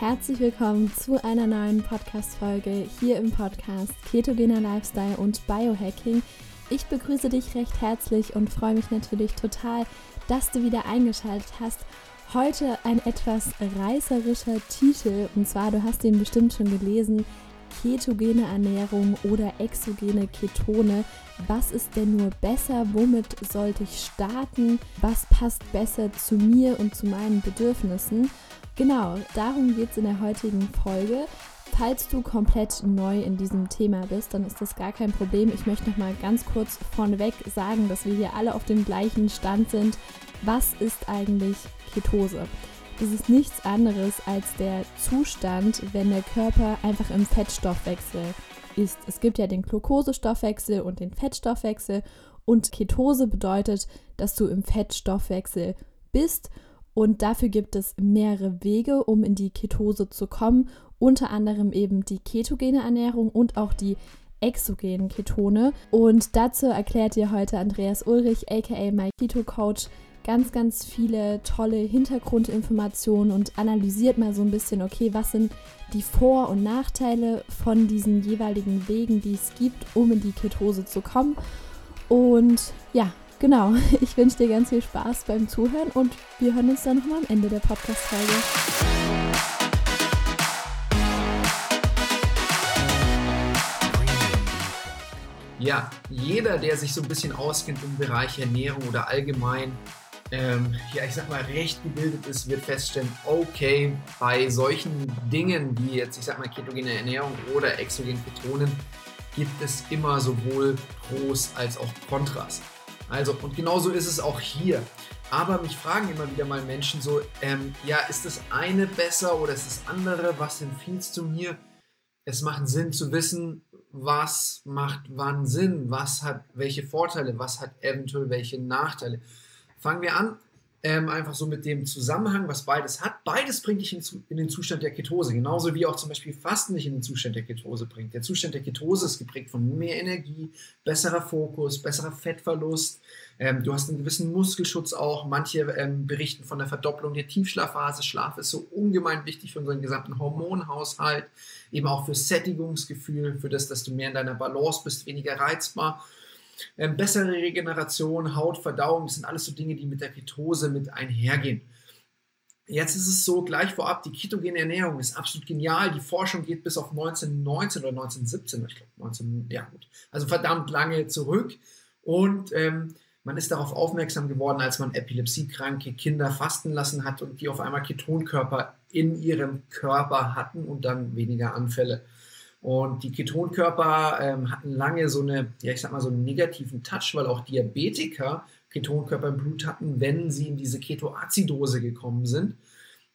herzlich willkommen zu einer neuen Podcast-Folge hier im Podcast Ketogener Lifestyle und Biohacking. Ich begrüße dich recht herzlich und freue mich natürlich total, dass du wieder eingeschaltet hast. Heute ein etwas reißerischer Titel und zwar, du hast ihn bestimmt schon gelesen, ketogene Ernährung oder exogene Ketone. Was ist denn nur besser? Womit sollte ich starten? Was passt besser zu mir und zu meinen Bedürfnissen? Genau, darum geht es in der heutigen Folge. Falls du komplett neu in diesem Thema bist, dann ist das gar kein Problem. Ich möchte noch mal ganz kurz vorneweg sagen, dass wir hier alle auf dem gleichen Stand sind. Was ist eigentlich Ketose? Das ist nichts anderes als der Zustand, wenn der Körper einfach im Fettstoffwechsel ist. Es gibt ja den Glukosestoffwechsel und den Fettstoffwechsel und Ketose bedeutet, dass du im Fettstoffwechsel bist und dafür gibt es mehrere Wege, um in die Ketose zu kommen, unter anderem eben die ketogene Ernährung und auch die exogenen Ketone. Und dazu erklärt dir heute Andreas Ulrich, aka My Keto Coach, ganz, ganz viele tolle Hintergrundinformationen und analysiert mal so ein bisschen, okay, was sind die Vor- und Nachteile von diesen jeweiligen Wegen, die es gibt, um in die Ketose zu kommen. Und ja, genau, ich wünsche dir ganz viel Spaß beim Zuhören und wir hören uns dann nochmal am Ende der Podcast-Folge. Ja, jeder, der sich so ein bisschen auskennt im Bereich Ernährung oder allgemein ähm, ja, ich sag mal, recht gebildet ist, wird feststellen, okay, bei solchen Dingen wie jetzt, ich sag mal, ketogene Ernährung oder exogene Ketonen gibt es immer sowohl Pros als auch Kontras. Also, und genauso ist es auch hier. Aber mich fragen immer wieder mal Menschen so, ähm, ja, ist das eine besser oder ist das andere? Was empfiehlst du mir? Es macht Sinn zu wissen, was macht wann Sinn, was hat welche Vorteile, was hat eventuell welche Nachteile. Fangen wir an, ähm, einfach so mit dem Zusammenhang, was beides hat. Beides bringt dich in, in, den Zustand der Ketose, genauso wie auch zum Beispiel Fasten dich in den Zustand der Ketose bringt. Der Zustand der Ketose ist geprägt von mehr Energie, besserer Fokus, besserer Fettverlust. Ähm, du hast einen gewissen Muskelschutz auch. Manche ähm, berichten von der Verdopplung der Tiefschlafphase. Schlaf ist so ungemein wichtig für unseren gesamten Hormonhaushalt, eben auch für Sättigungsgefühl, für das, dass du mehr in deiner Balance bist, weniger reizbar. Ähm, bessere Regeneration, Hautverdauung, das sind alles so Dinge, die mit der Ketose mit einhergehen. Jetzt ist es so, gleich vorab, die ketogene Ernährung ist absolut genial. Die Forschung geht bis auf 1919 oder 1917, ich glaube 19, ja gut, also verdammt lange zurück. Und ähm, man ist darauf aufmerksam geworden, als man epilepsiekranke Kinder fasten lassen hat und die auf einmal Ketonkörper in ihrem Körper hatten und dann weniger Anfälle. Und die Ketonkörper ähm, hatten lange so eine, ja, ich sag mal, so einen negativen Touch, weil auch Diabetiker Ketonkörper im Blut hatten, wenn sie in diese Ketoazidose gekommen sind.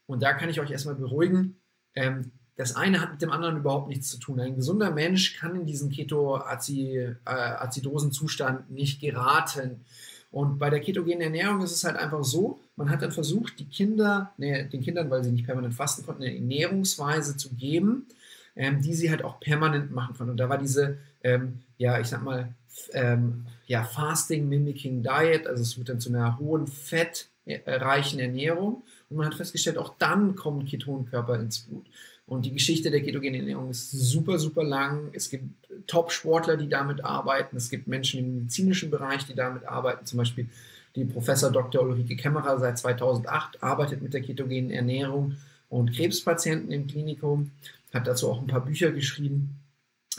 Und da kann ich euch erstmal beruhigen. Ähm, das eine hat mit dem anderen überhaupt nichts zu tun. Ein gesunder Mensch kann in diesen Ketoazidosenzustand äh, nicht geraten. Und bei der ketogenen Ernährung ist es halt einfach so, man hat dann versucht, die Kinder, nee, den Kindern, weil sie nicht permanent fasten konnten, eine Ernährungsweise zu geben, ähm, die sie halt auch permanent machen können. Und da war diese, ähm, ja, ich sag mal, ähm, ja, Fasting Mimicking Diet, also es wird dann zu einer hohen fettreichen Ernährung. Und man hat festgestellt, auch dann kommen Ketonkörper ins Blut. Und die Geschichte der ketogenen Ernährung ist super, super lang. Es gibt Top-Sportler, die damit arbeiten. Es gibt Menschen im medizinischen Bereich, die damit arbeiten. Zum Beispiel die Professor Dr. Ulrike Kämmerer seit 2008 arbeitet mit der ketogenen Ernährung und Krebspatienten im Klinikum hat dazu auch ein paar Bücher geschrieben.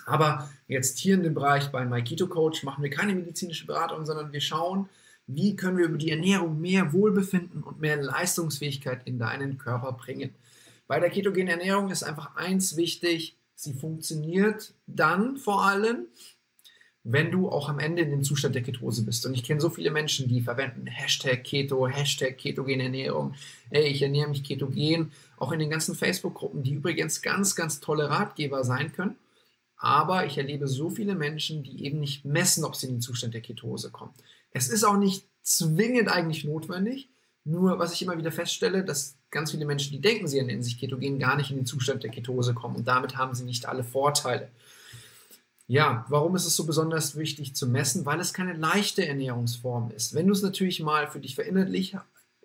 Aber jetzt hier in dem Bereich bei MyKeto Coach machen wir keine medizinische Beratung, sondern wir schauen, wie können wir über die Ernährung mehr Wohlbefinden und mehr Leistungsfähigkeit in deinen Körper bringen. Bei der ketogenen Ernährung ist einfach eins wichtig, sie funktioniert dann vor allem, wenn du auch am Ende in dem Zustand der Ketose bist. Und ich kenne so viele Menschen, die verwenden Hashtag Keto, Hashtag ketogene Ernährung. Ey, ich ernähre mich ketogen. Auch in den ganzen Facebook-Gruppen, die übrigens ganz, ganz tolle Ratgeber sein können. Aber ich erlebe so viele Menschen, die eben nicht messen, ob sie in den Zustand der Ketose kommen. Es ist auch nicht zwingend eigentlich notwendig. Nur, was ich immer wieder feststelle, dass ganz viele Menschen, die denken, sie ernähren sich ketogen, gar nicht in den Zustand der Ketose kommen. Und damit haben sie nicht alle Vorteile. Ja, warum ist es so besonders wichtig zu messen? Weil es keine leichte Ernährungsform ist. Wenn du es natürlich mal für dich verinnerlicht,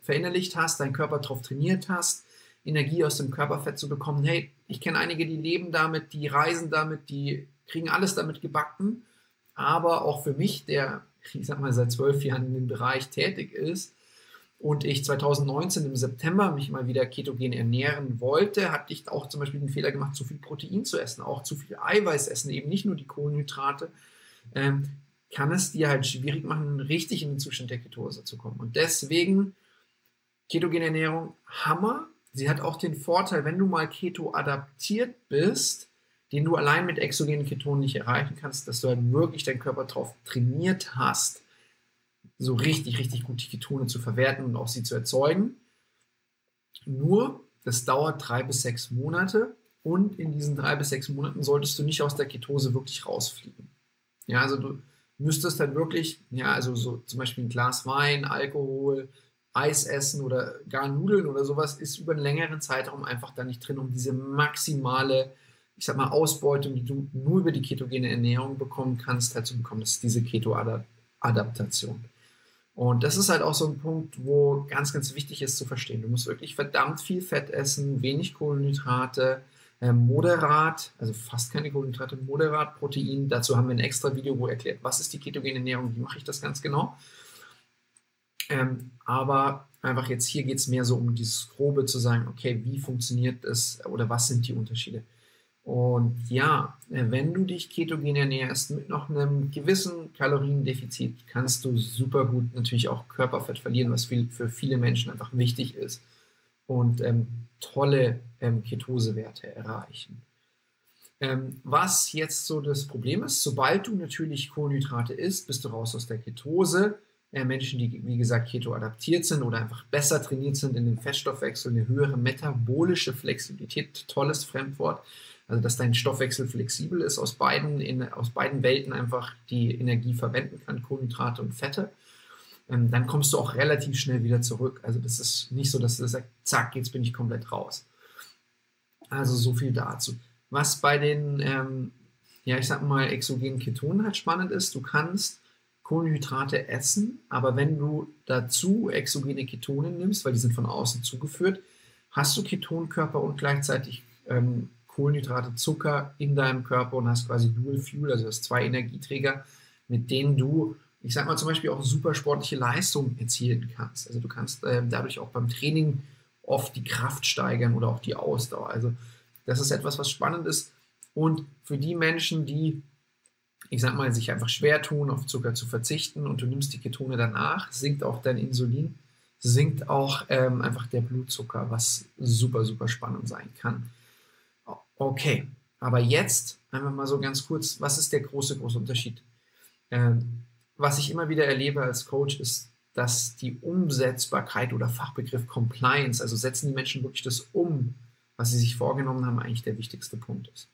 verinnerlicht hast, deinen Körper darauf trainiert hast, Energie aus dem Körperfett zu bekommen. Hey, ich kenne einige, die leben damit, die reisen damit, die kriegen alles damit gebacken. Aber auch für mich, der, ich sag mal, seit zwölf Jahren in dem Bereich tätig ist, und ich 2019 im September mich mal wieder ketogen ernähren wollte, hatte ich auch zum Beispiel den Fehler gemacht, zu viel Protein zu essen, auch zu viel Eiweiß essen, eben nicht nur die Kohlenhydrate, ähm, kann es dir halt schwierig machen, richtig in den Zustand der Ketose zu kommen. Und deswegen ketogene Ernährung Hammer. Sie hat auch den Vorteil, wenn du mal Keto adaptiert bist, den du allein mit exogenen Ketonen nicht erreichen kannst, dass du halt wirklich deinen Körper darauf trainiert hast, so richtig, richtig gut die Ketone zu verwerten und auch sie zu erzeugen. Nur, das dauert drei bis sechs Monate und in diesen drei bis sechs Monaten solltest du nicht aus der Ketose wirklich rausfliegen. Ja, also du müsstest dann wirklich, ja, also so zum Beispiel ein Glas Wein, Alkohol, Eis essen oder gar Nudeln oder sowas ist über einen längeren Zeitraum einfach da nicht drin, um diese maximale, ich sag mal, Ausbeutung, die du nur über die ketogene Ernährung bekommen kannst, halt zu bekommen. Das ist diese Keto-Adaptation. Und das ist halt auch so ein Punkt, wo ganz, ganz wichtig ist zu verstehen. Du musst wirklich verdammt viel Fett essen, wenig Kohlenhydrate, äh, moderat, also fast keine Kohlenhydrate, moderat Protein. Dazu haben wir ein extra Video, wo erklärt, was ist die ketogene Ernährung, wie mache ich das ganz genau. Ähm, aber einfach jetzt hier geht es mehr so um dieses Grobe zu sagen, okay, wie funktioniert das oder was sind die Unterschiede? Und ja, äh, wenn du dich ketogen ernährst mit noch einem gewissen Kaloriendefizit, kannst du super gut natürlich auch Körperfett verlieren, was für viele Menschen einfach wichtig ist und ähm, tolle ähm, Ketosewerte erreichen. Ähm, was jetzt so das Problem ist, sobald du natürlich Kohlenhydrate isst, bist du raus aus der Ketose. Äh, Menschen, die wie gesagt Keto adaptiert sind oder einfach besser trainiert sind in dem Fettstoffwechsel, eine höhere metabolische Flexibilität, tolles Fremdwort, also dass dein Stoffwechsel flexibel ist, aus beiden, in, aus beiden Welten einfach die Energie verwenden kann, Kohlenhydrate und Fette. Ähm, dann kommst du auch relativ schnell wieder zurück. Also das ist nicht so, dass du sagst, zack, jetzt bin ich komplett raus. Also so viel dazu. Was bei den, ähm, ja, ich sag mal, exogenen Ketonen halt spannend ist, du kannst Kohlenhydrate essen, aber wenn du dazu exogene Ketone nimmst, weil die sind von außen zugeführt, hast du Ketonkörper und gleichzeitig ähm, Kohlenhydrate, Zucker in deinem Körper und hast quasi Dual Fuel, also hast zwei Energieträger, mit denen du, ich sag mal zum Beispiel auch super sportliche Leistungen erzielen kannst. Also du kannst äh, dadurch auch beim Training oft die Kraft steigern oder auch die Ausdauer. Also das ist etwas, was spannend ist. Und für die Menschen, die, ich sag mal, sich einfach schwer tun, auf Zucker zu verzichten und du nimmst die Ketone danach, sinkt auch dein Insulin, sinkt auch ähm, einfach der Blutzucker, was super, super spannend sein kann. Okay, aber jetzt einfach mal so ganz kurz, was ist der große, große Unterschied? Ähm, was ich immer wieder erlebe als Coach ist, dass die Umsetzbarkeit oder Fachbegriff Compliance, also setzen die Menschen wirklich das um, was sie sich vorgenommen haben, eigentlich der wichtigste Punkt ist.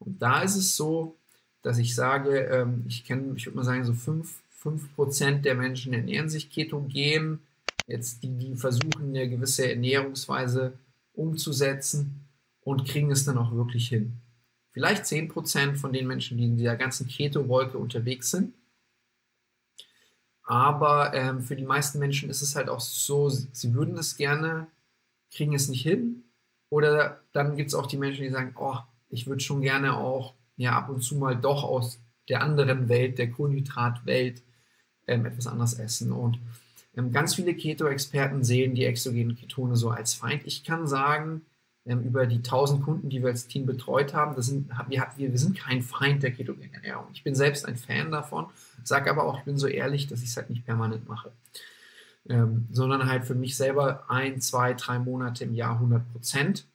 Und da ist es so, dass ich sage, ähm, ich kenne, ich würde mal sagen, so 5, 5% der Menschen ernähren sich ketogen. Jetzt die, die versuchen, eine gewisse Ernährungsweise umzusetzen, und kriegen es dann auch wirklich hin. Vielleicht 10% von den Menschen, die in dieser ganzen Keto-Wolke unterwegs sind. Aber ähm, für die meisten Menschen ist es halt auch so, sie würden es gerne, kriegen es nicht hin. Oder dann gibt es auch die Menschen, die sagen, oh, ich würde schon gerne auch ja, ab und zu mal doch aus der anderen Welt, der Kohlenhydratwelt, ähm, etwas anderes essen. Und ähm, ganz viele Keto-Experten sehen die exogenen Ketone so als Feind. Ich kann sagen, über die 1000 Kunden, die wir als Team betreut haben, sind, wir, wir sind kein Feind der ketogenen Ernährung. Ich bin selbst ein Fan davon, sage aber auch, ich bin so ehrlich, dass ich es halt nicht permanent mache. Ähm, sondern halt für mich selber ein, zwei, drei Monate im Jahr 100 Prozent,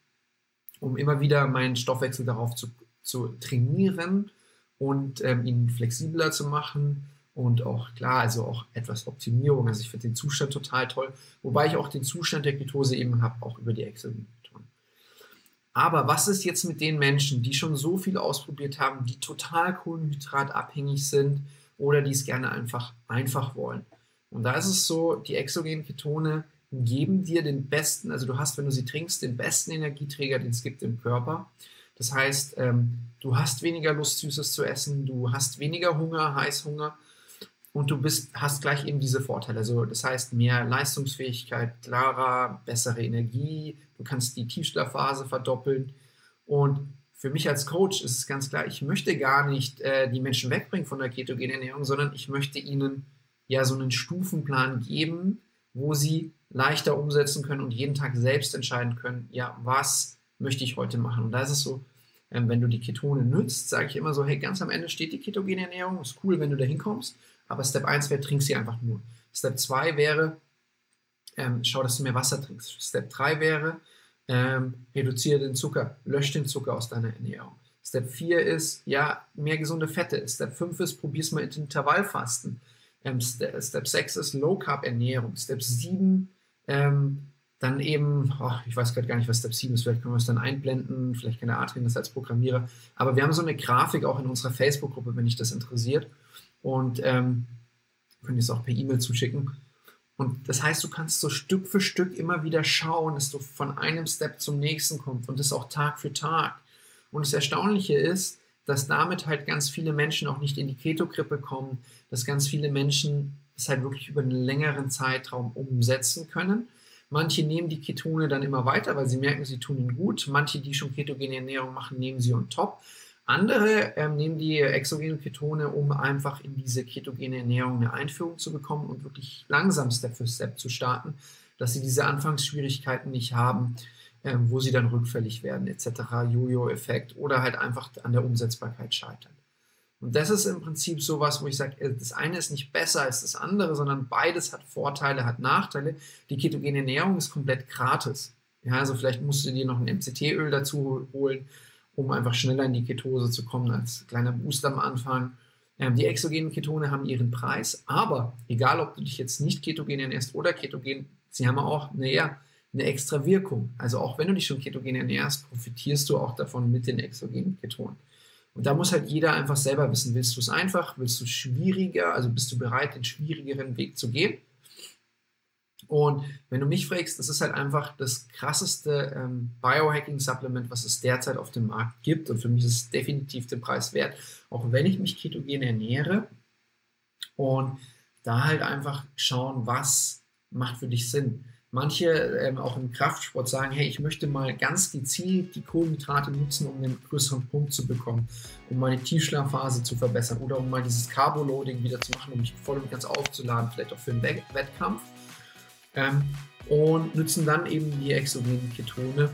um immer wieder meinen Stoffwechsel darauf zu, zu trainieren und ähm, ihn flexibler zu machen und auch klar, also auch etwas Optimierung. Also ich finde den Zustand total toll, wobei ich auch den Zustand der Ketose eben habe, auch über die Excel. Aber was ist jetzt mit den Menschen, die schon so viel ausprobiert haben, die total kohlenhydratabhängig sind oder die es gerne einfach einfach wollen? Und da ist es so, die exogenen Ketone geben dir den besten, also du hast, wenn du sie trinkst, den besten Energieträger, den es gibt im Körper. Das heißt, ähm, du hast weniger Lust, Süßes zu essen, du hast weniger Hunger, Heißhunger und du bist, hast gleich eben diese Vorteile. Also das heißt mehr Leistungsfähigkeit, klarer, bessere Energie, du kannst die Tiefschlafphase verdoppeln. Und für mich als Coach ist es ganz klar, ich möchte gar nicht äh, die Menschen wegbringen von der ketogenen Ernährung, sondern ich möchte ihnen ja so einen Stufenplan geben, wo sie leichter umsetzen können und jeden Tag selbst entscheiden können, ja, was möchte ich heute machen. Und da ist es so, ähm, wenn du die Ketone nützt, sage ich immer so, hey, ganz am Ende steht die ketogene Ernährung, ist cool, wenn du da hinkommst, aber Step 1 wäre, trink sie einfach nur. Step 2 wäre, ähm, schau, dass du mehr Wasser trinkst. Step 3 wäre, ähm, reduziere den Zucker, lösch den Zucker aus deiner Ernährung. Step 4 ist, ja, mehr gesunde Fette. Step 5 ist, probier's mal Intervallfasten. Ähm, Step, Step 6 ist Low Carb Ernährung. Step 7 ähm, dann eben, oh, ich weiß gerade gar nicht, was Step 7 ist, vielleicht können wir es dann einblenden, vielleicht kann der Adrian das als Programmierer. Aber wir haben so eine Grafik auch in unserer Facebook-Gruppe, wenn dich das interessiert. Und ähm, können es auch per E-Mail zuschicken. Und das heißt, du kannst so Stück für Stück immer wieder schauen, dass du von einem Step zum nächsten kommst und das auch Tag für Tag. Und das Erstaunliche ist, dass damit halt ganz viele Menschen auch nicht in die Keto-Grippe kommen, dass ganz viele Menschen es halt wirklich über einen längeren Zeitraum umsetzen können Manche nehmen die Ketone dann immer weiter, weil sie merken, sie tun ihnen gut. Manche, die schon ketogene Ernährung machen, nehmen sie on top. Andere ähm, nehmen die exogene Ketone, um einfach in diese ketogene Ernährung eine Einführung zu bekommen und wirklich langsam Step für Step zu starten, dass sie diese Anfangsschwierigkeiten nicht haben, ähm, wo sie dann rückfällig werden, etc., Jojo-Effekt oder halt einfach an der Umsetzbarkeit scheitern. Und das ist im Prinzip so was, wo ich sage, äh, das eine ist nicht besser als das andere, sondern beides hat Vorteile, hat Nachteile. Die ketogene Ernährung ist komplett gratis. Ja, also vielleicht musst du dir noch ein MCT-Öl dazu holen, um einfach schneller in die Ketose zu kommen als kleiner Boost am Anfang. Ähm, die exogenen Ketone haben ihren Preis, aber egal, ob du dich jetzt nicht ketogen ernährst oder ketogen, sie haben auch naja, eine extra Wirkung. Also auch wenn du dich schon ketogen ernährst, profitierst du auch davon mit den exogenen Ketonen. Und da muss halt jeder einfach selber wissen, willst du es einfach, willst du es schwieriger, also bist du bereit, den schwierigeren Weg zu gehen? Und wenn du mich fragst, das ist halt einfach das krasseste ähm, Biohacking-Supplement, was es derzeit auf dem Markt gibt. Und für mich ist es definitiv den Preis wert, auch wenn ich mich ketogen ernähre. Und da halt einfach schauen, was macht für dich Sinn. Manche ähm, auch im Kraftsport sagen, hey, ich möchte mal ganz gezielt die Kohlenhydrate nutzen, um einen größeren Punkt zu bekommen, um meine Tiefschlafphase zu verbessern oder um mal dieses Carboloading wieder zu machen, um mich voll und ganz aufzuladen, vielleicht auch für einen Wettkampf. Ähm, und nutzen dann eben die exogenen Ketone,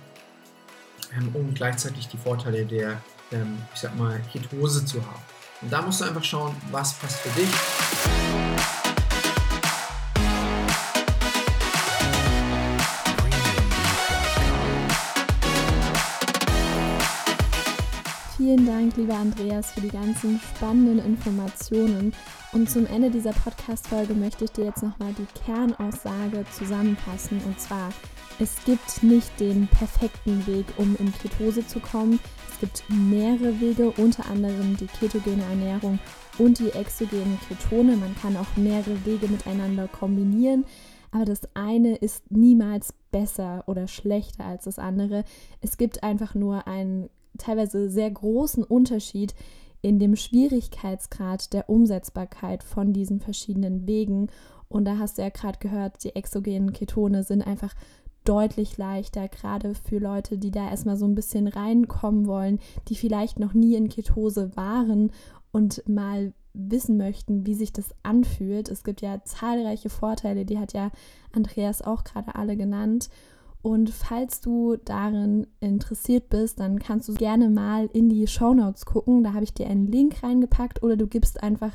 ähm, um gleichzeitig die Vorteile der, ähm, ich sag mal, Ketose zu haben. Und da musst du einfach schauen, was passt für dich. Dank, lieber Andreas, für die ganzen spannenden Informationen. Und zum Ende dieser Podcast-Folge möchte ich dir jetzt nochmal die Kernaussage zusammenfassen. Und zwar, es gibt nicht den perfekten Weg, um in Ketose zu kommen. Es gibt mehrere Wege, unter anderem die ketogene Ernährung und die exogenen Ketone. Man kann auch mehrere Wege miteinander kombinieren. Aber das eine ist niemals besser oder schlechter als das andere. Es gibt einfach nur einen teilweise sehr großen Unterschied in dem Schwierigkeitsgrad der Umsetzbarkeit von diesen verschiedenen Wegen. Und da hast du ja gerade gehört, die exogenen Ketone sind einfach deutlich leichter, gerade für Leute, die da erstmal so ein bisschen reinkommen wollen, die vielleicht noch nie in Ketose waren und mal wissen möchten, wie sich das anfühlt. Es gibt ja zahlreiche Vorteile, die hat ja Andreas auch gerade alle genannt. Und falls du darin interessiert bist, dann kannst du gerne mal in die Show Notes gucken. Da habe ich dir einen Link reingepackt oder du gibst einfach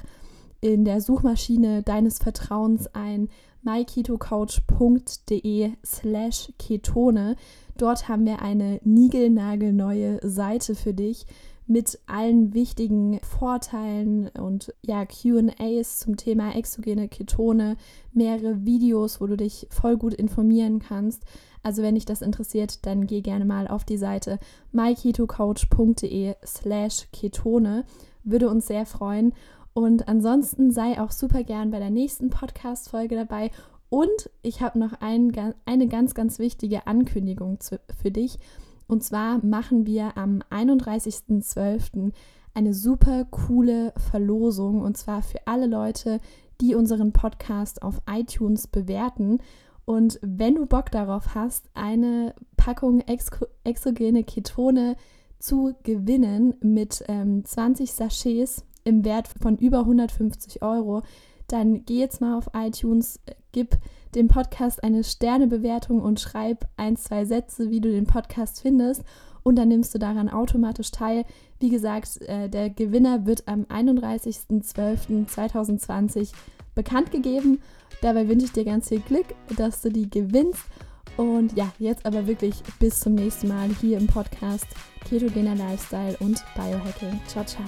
in der Suchmaschine deines Vertrauens ein myketocoach.de slash ketone. Dort haben wir eine niegelnagelneue Seite für dich mit allen wichtigen Vorteilen und ja, QAs zum Thema exogene Ketone, mehrere Videos, wo du dich voll gut informieren kannst. Also wenn dich das interessiert, dann geh gerne mal auf die Seite myketocoach.de slash ketone. Würde uns sehr freuen. Und ansonsten sei auch super gern bei der nächsten Podcast-Folge dabei. Und ich habe noch ein, eine ganz, ganz wichtige Ankündigung für dich. Und zwar machen wir am 31.12. eine super coole Verlosung. Und zwar für alle Leute, die unseren Podcast auf iTunes bewerten. Und wenn du Bock darauf hast, eine Packung Exo exogene Ketone zu gewinnen mit ähm, 20 Sachets im Wert von über 150 Euro, dann geh jetzt mal auf iTunes, gib dem Podcast eine Sternebewertung und schreib ein, zwei Sätze, wie du den Podcast findest. Und dann nimmst du daran automatisch teil. Wie gesagt, äh, der Gewinner wird am 31.12.2020 bekannt gegeben. Dabei wünsche ich dir ganz viel Glück, dass du die gewinnst. Und ja, jetzt aber wirklich bis zum nächsten Mal hier im Podcast Ketogener Lifestyle und Biohacking. Ciao, ciao.